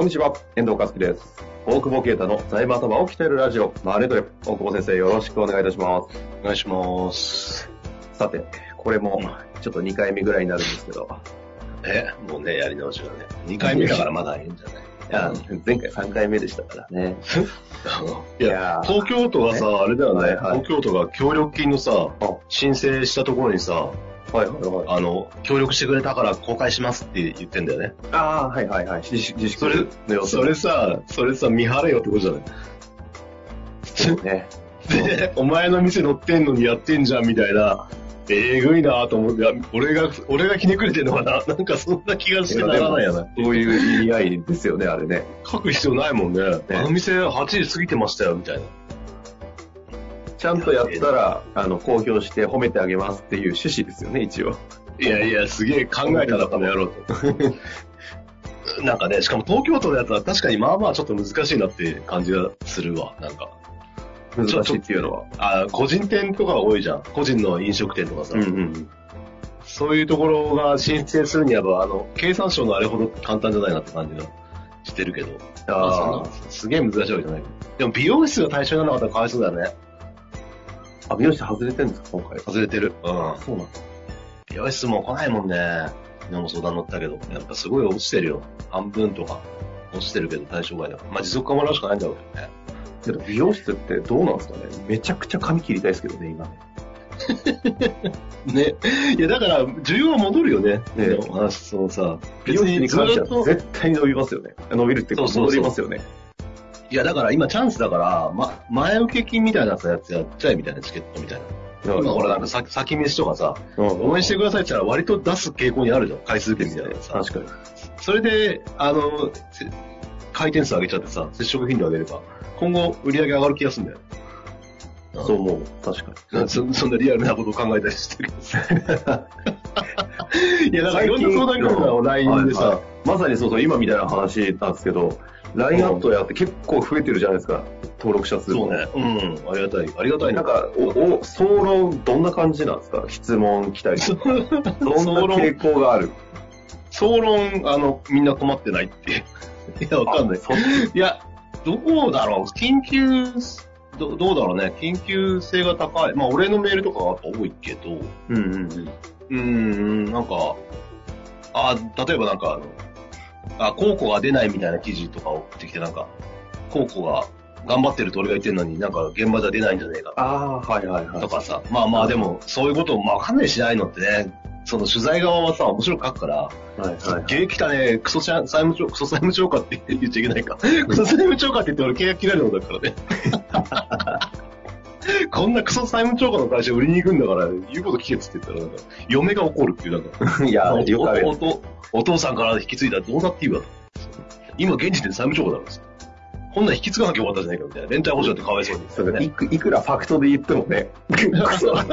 こんにちは、遠藤和樹です。大久保啓太の財務頭を鍛えるラジオ、マネトレ。大久保先生、よろしくお願いいたします。お願いします。さて、これも、ちょっと2回目ぐらいになるんですけど、え、もうね、やり直しがね。2回目だからまだいいんじゃない？いや、前回3回目でしたからね。いや、東京都がさ、あれだよね、東京都が協力金のさ、申請したところにさ、はいはいはい。あの、協力してくれたから公開しますって言ってんだよね。ああ、はいはいはい。自粛自それそれさ、それさ、見張れよってことじゃないそうね。で、お前の店乗ってんのにやってんじゃんみたいな、えぐいなと思って、俺が、俺がひねくれてんのかな？なんかそんな気がしてならないやな。そういう意味合いですよね、あれね。書く必要ないもんね。あの店8時過ぎてましたよ、みたいな。ちゃんとやったら、あの、公表して褒めてあげますっていう趣旨ですよね、一応。いやいや、すげえ考えたな、この野郎と。なんかね、しかも東京都のやつは確かにまあまあちょっと難しいなって感じがするわ、なんか。難しいっていうのは。あ個人店とかが多いじゃん。個人の飲食店とかさ。うんうん。そういうところが申請するには、あの、経産省のあれほど簡単じゃないなって感じがしてるけど。まああなすげえ難しいわけじゃない。でも美容室が対象にならなかったらかわいそうだよね。あ、美容師外れてるんですか、今回。外れてる。うん。そうなんだ。美容室も来ないもんね。昨日も相談乗ったけど、やっぱすごい落ちてるよ。半分とか落ちてるけど対象外だ。まあ持続化もらうしかないんだろうけどね。けど美容室ってどうなんですかねめちゃくちゃ髪切りたいですけどね、今ね。ね。いや、だから、需要は戻るよね。ねねお話、そのさ、美容室に関しては絶対に伸びますよね。伸びるっていうかそうそうそう戻りますよね。いや、だから今チャンスだから、ま、前受け金みたいなさやつやっちゃえみたいなチケットみたいな。今ほらなんかさ先飯とかさ、応援してくださいって言ったら割と出す傾向にあるじゃん。回数券みたいなさ。確かに。それで、あの、せ回転数上げちゃってさ、接触頻度上げれば、今後売り上げ上がる気がするんだよ。そう思う。確かに。そそんなリアルなことを考えたりしてる。いや、だからいろんな相談来るのを LINE でさ、はいはいまさにそうそう、今みたいな話なんですけど、LINE アットやって結構増えてるじゃないですか。登録者数もそうね。うん。ありがたい。ありがたいなんか、お、お、総論、どんな感じなんですか？質問来たりとか。どんな傾向がある？総論、あの、みんな困ってないって。いや、わかんない。そいや、どうだろう？緊急、どどうだろうね。緊急性が高い。まあ、俺のメールとかは多いけど、うんうんうん。うーん、なんか、あ、例えばなんか、あの、あ、高校が出ないみたいな記事とか送ってきて、なんか、高校が頑張ってると俺が言ってるのになんか現場じゃ出ないんじゃねえかああ、はいはいはい。とかさ、まあまあでも、そういうことをまあわかんないしないのってね、その取材側はさ、面白く書くから、はいはいはい。来たね、クソ債務長、クソ債務長かって言っちゃいけないか。クソ債務長かって言って俺契約切られるのだからね。こんなクソ債務超過の会社売りに行くんだから、言うこと聞けっつって言ったら、なんか、嫁が怒るっていう、なんか、いや、おおおお父さんから引き継いだらどうだって言うわと。今現時点で債務超過なんですよ。こんなん引き継がなきゃ終わったじゃないかみたいな。連帯保証ってかわいそうに。それいくいくらファクトで言ってもね、クソ、クソはフ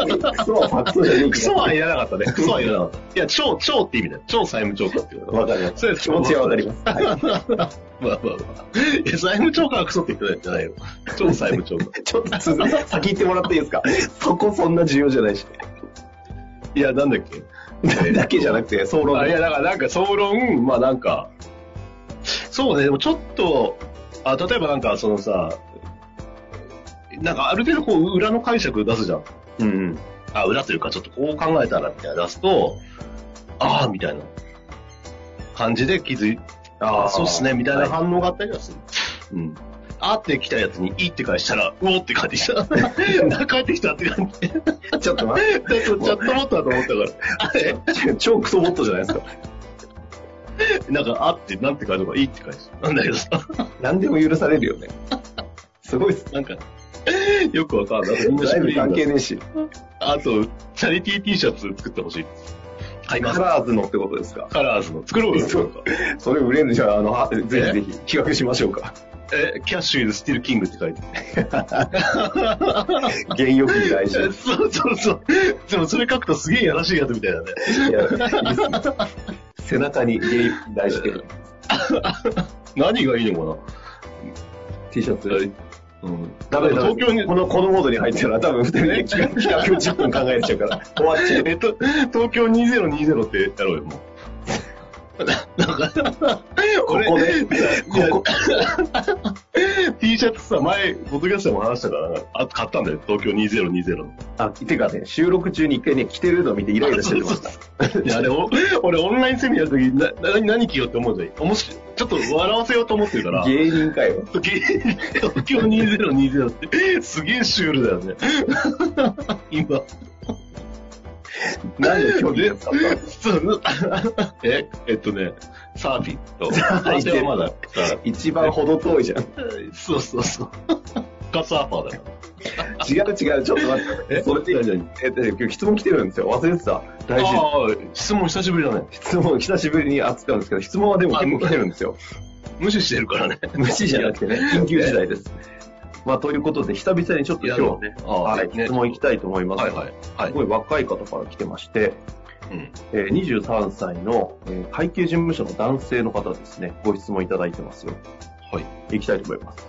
ァクトじゃねえクソはいらなかったね。クソはいらなかった。いや、超、超って意味だよ。超債務超過っていう。わかります。そういう気持ちはわかります。はいまあまあまあ。いや、債務超過はクソって言ってないんじゃないよ。超債務超過。ちょっと先言ってもらっていいですか？そこそんな重要じゃないし。いや、なんだっけ？だけじゃなくて、総論あいや、だからなんか総論、まあなんか、そうね、でもちょっと、あ例えばなんかそのさ、なんかある程度こう裏の解釈出すじゃん。うんうん。あ、裏というかちょっとこう考えたらみたいな出すと、ああ、みたいな感じで気づいああ、そうっすね、みたいな反応があったりはする。うん。あーって来たやつに、いいって返したら、うおって返ってきた。な帰ってきたって感じ。ちょっと待って。ちょっとチャットボットだと思ったから。あれ超クソボットじゃないですか。なんか、あって、なんて書いたか、いいって返した。なんだけどさ、何でも許されるよね。すごいっす。なんか、よくわかんない。ライブ関係ね。ねえし。あと、チャリティー T シャツ作ってほしい。買います。カラーズのってことですか？カラーズの。作ろうよ。そうそれ売れるじゃあ、あの、はぜひぜひ企画しましょうか。え、キャッシュイズスティルキングって書いて現預金大事。そうそうそう。でもそれ書くとすげえやらしいやつみたいだね。背中に現預金大事って何がいいのか T シャツ。なうん。ダメだ。東京にこの、このモードに入ったら多分二人で企画企画10分考えちゃうから、終わっちゃう。えっと、東京2020ってやろうよ、もう。なんか、ここで、ここ、さ、前、ポッドキャストでも話したから、あ買ったんだよ、東京2020の。あ、てかね、収録中に一回ね、着てるの見てイライラしてました。いや、あれ、お 俺、オンラインセミナーの時、な、な何着ようって思うじゃん。面白い。ちょっと笑わせようと思ってるから。芸人かよ。東京2020って、すげえシュールだよね。今。何の競技 ですかそうえ、えっとね、サーフィンと。ーフィン私はまださ、一番程遠いじゃん。そうそうそう。カサーファーだよ。違う違う、ちょっと待って。え？それで、何？々え、で今日質問来てるんですよ。忘れてた。大事。質問久しぶりだね。質問久しぶりに扱うんですけど、質問はでも結構来てるんですよ。無視してるからね。無視じゃなくてね、緊急事態です。まあ、ということで、久々にちょっと今日、ね。はい、ね質問いきたいと思います。はいはい。はいす。ごい若い方から来てまして、うん。えー23歳の、えー会計事務所の男性の方ですね、ご質問いただいてますよ。はい。いきたいと思います。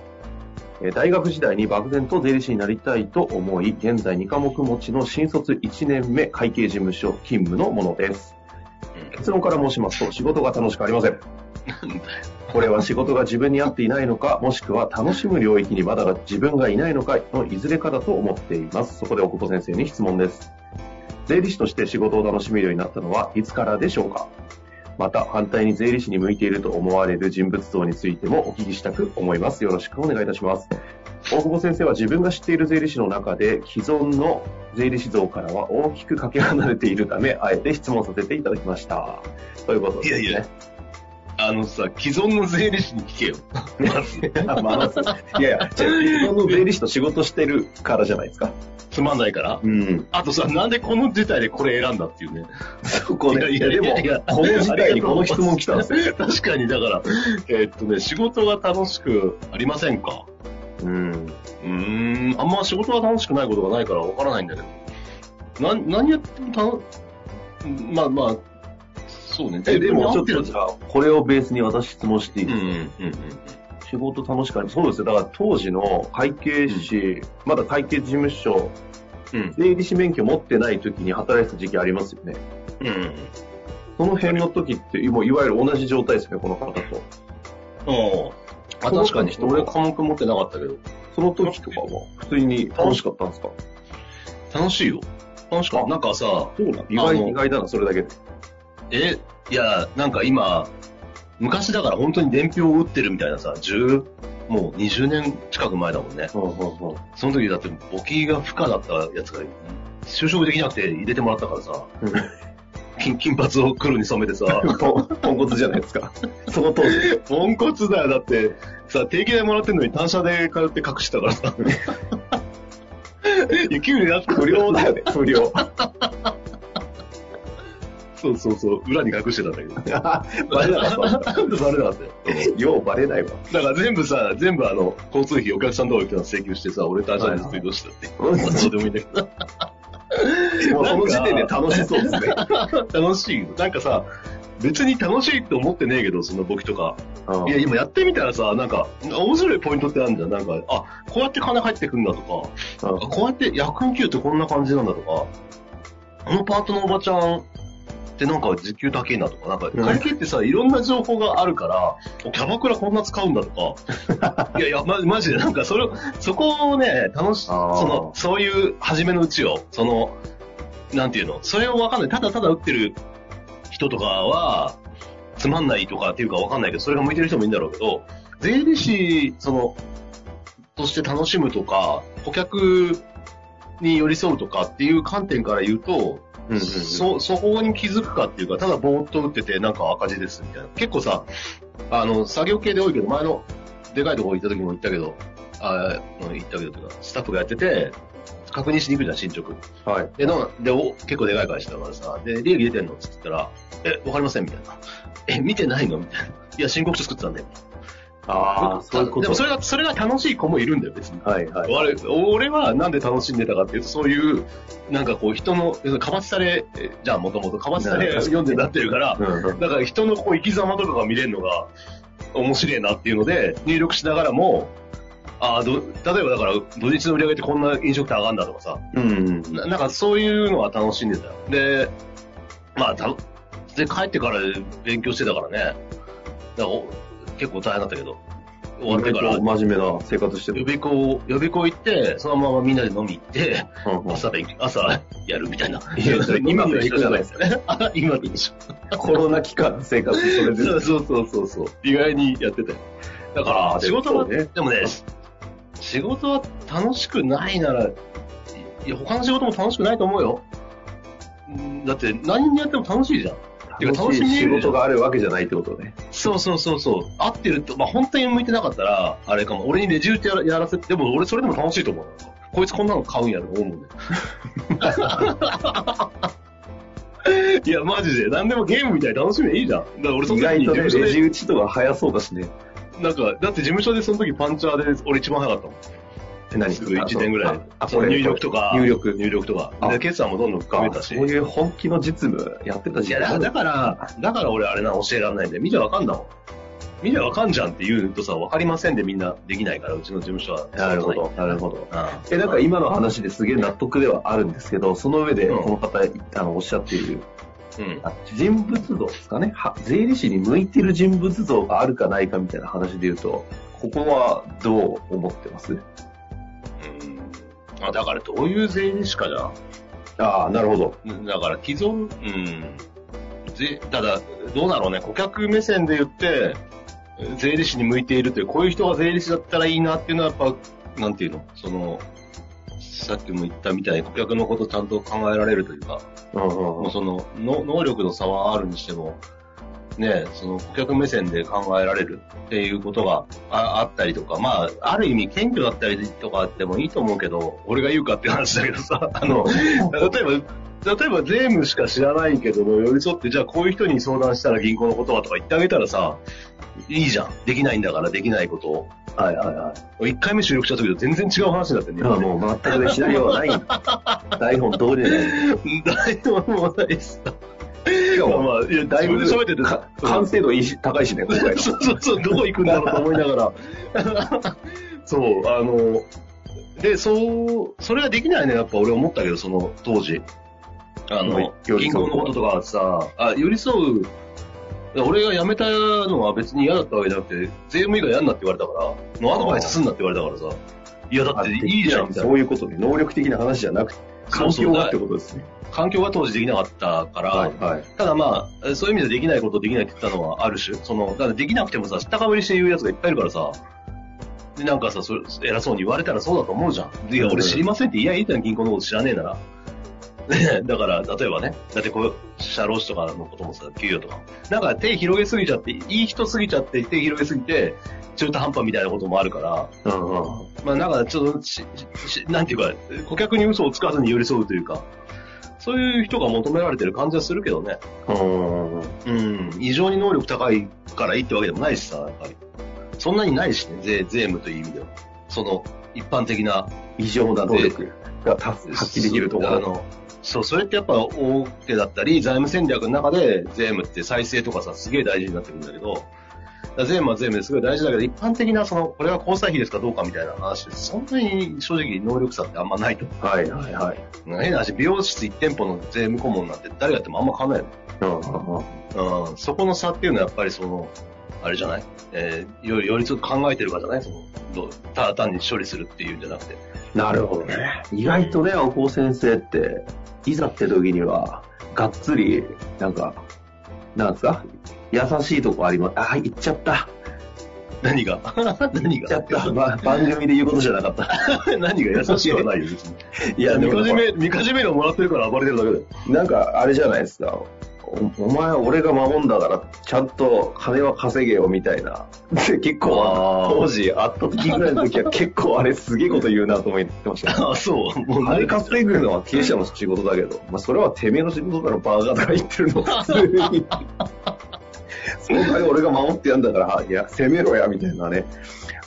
えー大学時代に漠然と税理士になりたいと思い、現在2科目持ちの新卒1年目会計事務所勤務のものです。結論から申しますと、仕事が楽しくありません。なんだよ。これは仕事が自分に合っていないのか、もしくは楽しむ領域にまだ自分がいないのかのいずれかだと思っています。そこで奥保先生に質問です。税理士として仕事を楽しめるようになったのはいつからでしょうか？また反対に税理士に向いていると思われる人物像についてもお聞きしたく思います。よろしくお願いいたします。大久保先生は自分が知っている税理士の中で既存の税理士像からは大きくかけ離れているため、あえて質問させていただきました。ということです、ね。いやいやあのさ、既存の税理士に聞けよ。いやいや、じゃあ既存の税理士と仕事してるからじゃないですか。つまんないから？うん。あとさ、なんでこの事態でこれ選んだっていうね。そこで、いやでもいやいや、この時代にこの質問来たんですよ。確かに、だから、えーっとね、仕事が楽しくありませんか？うん。うーん、あんま仕事が楽しくないことがないからわからないんだけど。な、何やっても楽、まあまあ、そうね。え、でもちょっとじゃあ、これをベースに私質問していいですか、るうんうんうん仕事楽しかった。そうですよ。だから当時の会計士、まだ会計事務所、うん。税理士免許持ってない時に働いてた時期ありますよね。うん。うん。その辺の時って、もういわゆる同じ状態ですよね、この方と。ああ、確かに。俺科目持ってなかったけど。その時とかは普通に楽しかったんですか？楽しいよ。楽しかった。なんかさ、そうな意外、意外だな、それだけで。え、いや、なんか今、昔だから本当に伝票を打ってるみたいなさ、10、もう20年近く前だもんね。うんうんうん。その時だって簿記が不可だったやつが、就職できなくて入れてもらったからさ、金 金髪を黒に染めてさ、ポンコツじゃないですか。その当時。ポンコツだよ。だって、さ、定期代もらってんのに単車で通って隠してたからさ。いや、給料だって不良だよね、不良。そうそうそう、裏に隠してたんだけど。バレなかった。バレなかったよ。ようバレないわ。だから全部さ、全部あの、交通費お客さんとか請求してさ、俺単車でスピードしてたって。うんどうでもいいんだけど。もうその時点で楽しそうですね。楽しい。なんかさ、別に楽しいって思ってねえけど、その簿記とか。いや、今やってみたらさ、なんか、面白いポイントってあるんじゃん。なんか、あ、こうやって金入ってくんだとか、こうやって役員給ってこんな感じなんだとか、あのパートのおばちゃんってなんか時給高いなとか、なんかうん。会計ってさ、いろんな情報があるから、おキャバクラこんな使うんだとか、いやいや、ま、マジでなんかそれを、そこをね、楽し、その、そういう初めのうちを、その、なんていうの、それをわかんない。ただただ打ってる人とかは、つまんないとかっていうかわかんないけど、それが向いてる人もいるんだろうけど、税理士、その、として楽しむとか、顧客に寄り添うとかっていう観点から言うと、うんうんうんそ、そこに気づくかっていうか、ただぼーっと打っててなんか赤字ですみたいな。結構さ、あの、作業系で多いけど、前のでかいところ行った時も言ったけど、あの、行ったけどスタッフがやってて、確認しに行くじゃん、進捗。はい。で、ので、お結構でかい会社だからさ、で、利益出てんの？って言ったら、え、わかりませんみたいな。え、見てないの？みたいな。いや、申告書作ってたんだよ。ああ、そういうこと。でもそれが、それが楽しい子もいるんだよ、別に。はいはい。俺俺はなんで楽しんでたかっていうと、そういう、なんかこう人の、かばちされ、えじゃあもともとかばちされ読んでなってるから、うんうんだから人のこう生き様とかが見れるのが面白いなっていうので、入力しながらも、ああ、ど、例えばだから、土日の売り上げってこんな飲食店上がんだとかさ、うん。ななんかそういうのは楽しんでたよ。で、まあ、たで、帰ってから勉強してたからね。だからお結構大変だったけど、終わってから、真面目な生活して予る。備校、予備校行って、そのままみんなで飲み行って、朝で朝やるみたいな。いやそれ今と一緒じゃないですかね。あ 今と一緒。コロナ期間の生活、それで。そうそうそうそう。意外にやってたよ。だから、仕事は、ねでもね、仕事は楽しくないなら、いや、他の仕事も楽しくないと思うよ。うんだって、何にやっても楽しいじゃん。てか楽しい仕事があるわけじゃないってことね。そうそうそうそう。合ってるって、まあ本当に向いてなかったら、あれかも。俺にレジ打ちやらやらせて、でも俺それでも楽しいと思う。こいつこんなの買うんやろ、思うもんね。いや、マジで。何でもゲームみたいに楽しみでいいじゃん。だから俺その時に事務所で、レジ打ちとか早そうだしね。なんか、だって事務所でその時パンチャーで俺一番早かったもん。え何すぐ1年ぐらい。あ、これ。入力とか、入力。入力とか。あで、決算もどんどん増えたし。そういう本気の実務やってたいや、だから、だから俺あれな、教えられないんで、見りゃわかんだもん。見りゃわかんじゃんって言うとさ、わかりませんでみんなできないから、うちの事務所は。なるほど、なるほど。うん。え、なんか今の話ですげえ納得ではあるんですけど、その上でうんこの方、あの、おっしゃっている、うん。あ人物像ですかね。は税理士に向いてる人物像があるかないかみたいな話で言うと、ここはどう思ってます？うんあ、だからどういう税理士かじゃん。ああ、なるほど。だから既存、うん。ぜ、ただ、どうだろうね、顧客目線で言って、税理士に向いているという、こういう人が税理士だったらいいなっていうのはやっぱ、なんていうのその、さっきも言ったみたいに顧客のことちゃんと考えられるというか、うんうんもうそのの能力の差はあるにしても、ね、その顧客目線で考えられるっていうことがああったりとか、まあ、ある意味謙虚だったりとかでもいいと思うけど、俺が言うかって話だけどさ、あの、例えば、例えば税務しか知らないけども、寄り添って、じゃあこういう人に相談したら銀行のことはとか言ってあげたらさ、いいじゃん。できないんだからできないことを。はいはいはい。一回目収録した時と全然違う話だったね。もう全くね、シナリオはない。台本通りでない。誰もないっす。まあ、いや、だいぶ喋ってて、か完成度い高いしね、今回の。そうそうそう、どこ行くんだろうと思いながら。そう、あの、で、そう、それができないね、やっぱ俺思ったけど、その当時。あの、銀行のこととかさ、あ、寄り添う、俺が辞めたのは別に嫌だったわけじゃなくて、税務以外やんなって言われたから、のアドバイスすんなって言われたからさ、いやだっていいじゃんみたいなそ。ういうことね。能力的な話じゃなくて、環境がってことですね。環境が当時できなかったから、はいはい。ただまあ、そういう意味でできないことできないって言ったのはある種、その、だからできなくてもさ、知ったかぶりして言うやつがいっぱいいるからさ、で、なんかさ、それ偉そうに言われたらそうだと思うじゃん。いや、俺知りませんって言いやいいじゃん、銀行のこと知らねえなら。ね、だから、例えばね、だってこう、社労士とかのこともさ、給与とか。なんか手広げすぎちゃって、いい人すぎちゃって、手広げすぎて、中途半端みたいなこともあるから、うんうん。まあなんかちょっとし、しなんていうか、顧客に嘘をつかずに寄り添うというか、そういう人が求められてる感じはするけどね。うんうん、異常に能力高いからいいってわけでもないしさ、やっぱり。そんなにないしね、税税務という意味では。その、一般的な。異常な能力がた発揮できるところ。そう、それってやっぱ大手だったり、財務戦略の中で税務って再生とかさ、すげえ大事になってくるんだけど、税務は税務ですごい大事だけど、一般的なその、これは交際費ですかどうかみたいな話で、そんなに正直能力差ってあんまないと。はいはいはい。変な話、美容室1店舗の税務顧問なんて誰がやってもあんま変わんないの。うんそこの差っていうのはやっぱりその、あれじゃない？えー、より、よりちょっと考えてるかじゃない？その、どうただ単に処理するっていうんじゃなくて。なるほどね。意外とね、おこ先生って、いざって時には、がっつり、なんか、なんですか？優しいとこあります。あー、言っちゃった。何が？何が？った。ま番組で言うことじゃなかった。何が？優しくはないよ、別に。いや、みかじめ、みかじめがもらってるから暴れてるだけだよ。なんか、あれじゃないですか。おお前は俺が守んだから、ちゃんと金は稼げよみたいな。で結構、あー当時、会った時ぐらいの時は結構あれすげえこと言うなと思ってましたね。あ、そう。もう金稼ぐのは経営者の仕事だけど、まあそれはてめえの仕事だろ、バーガーとか言ってるの、普通に。その代わり俺が守ってやんだから、いや、攻めろや、みたいなね。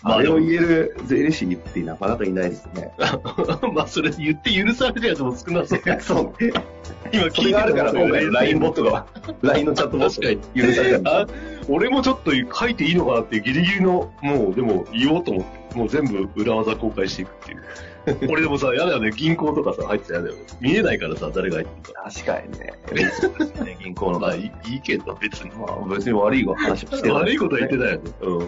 まああれを言える税理士ってなかなかいないですね。まあ、それ言って許されるやつも少なそう。そうね。今それがあるから、今回、LINE ボットが、LINE のチャットボット確かにが許された俺もちょっと書いていいのかなってギリギリの、もうでも言おうと思って、もう全部裏技公開していくっていう。俺でもさ、やだよね、銀行とかさ、入ってたらやだよね。見えないからさ、誰が入ってるか。確かにね。ね銀行のまあ、いいいけど、別に。まあ、別に悪い話はしてない、悪いことは言ってないよね。うん。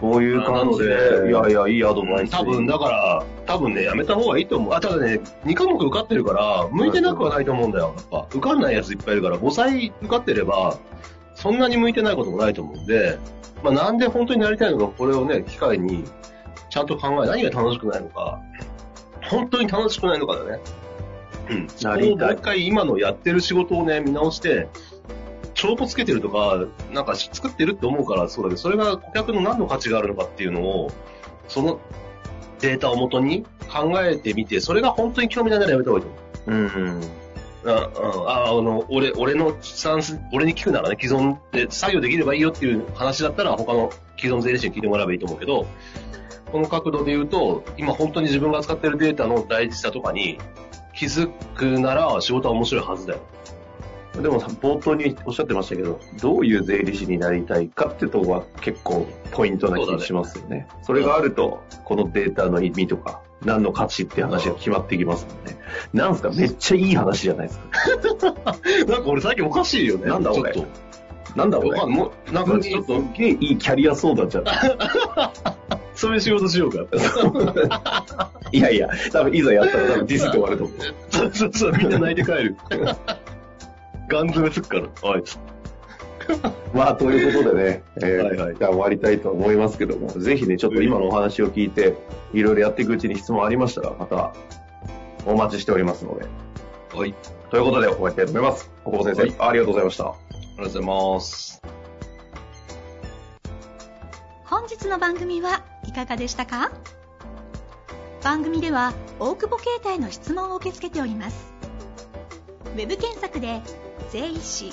そういう感じで、いやいや、いいアドバイス。多分、だから、多分ね、やめた方がいいと思う。あ、ただね、2科目受かってるから、向いてなくはないと思うんだよ。やっぱ、受かんないやついっぱいいるから、5歳受かってれば、そんなに向いてないこともないと思うんで、まあ、なんで本当になりたいのか、これをね、機会に、ちゃんと考え、何が楽しくないのか、本当に楽しくないのかだね。うん。なりたいもう一回今のやってる仕事をね、見直して、帳簿つけてるとか、なんか作ってるって思うからそうだけど、それが顧客の何の価値があるのかっていうのを、そのデータをもとに考えてみて、それが本当に興味ないならやめた方がいいと思う。うんうん。あああの、俺、俺のスタンス、俺に聞くならね、既存で作業できればいいよっていう話だったら、他の既存税理士に聞いてもらえばいいと思うけど、この角度で言うと、今本当に自分が使ってるデータの大事さとかに気づくなら仕事は面白いはずだよ。でもさ、冒頭におっしゃってましたけど、どういう税理士になりたいかってとこは結構ポイントな気がしますよね。それがあると、このデータの意味とか、何の価値って話が決まってきますもんね。なんすか、めっちゃいい話じゃないですか。なんか俺最近おかしいよね。なんだ俺？ちょっなんだと。わかんないもう、なんかちょっと、すっげえいいキャリア相談じゃん。そういう仕事しようか。いやいや、多分いざやったら多分ディスって終わると思う。そうそうそう、みんな泣いて帰る。ガン詰めすっから。あいつ。まあ、ということでね、えーはいはいじゃあ終わりたいと思いますけども、ぜひね、ちょっと今のお話を聞いて、いろいろやっていくうちに質問ありましたら、また、お待ちしておりますので。はい。ということで、終わりたいと思います。小久保先生、はいありがとうございました。ありがとうございます。本日の番組はいかがでしたか？番組では大久保携帯の質問を受け付けておりますウェブ検索で「税理士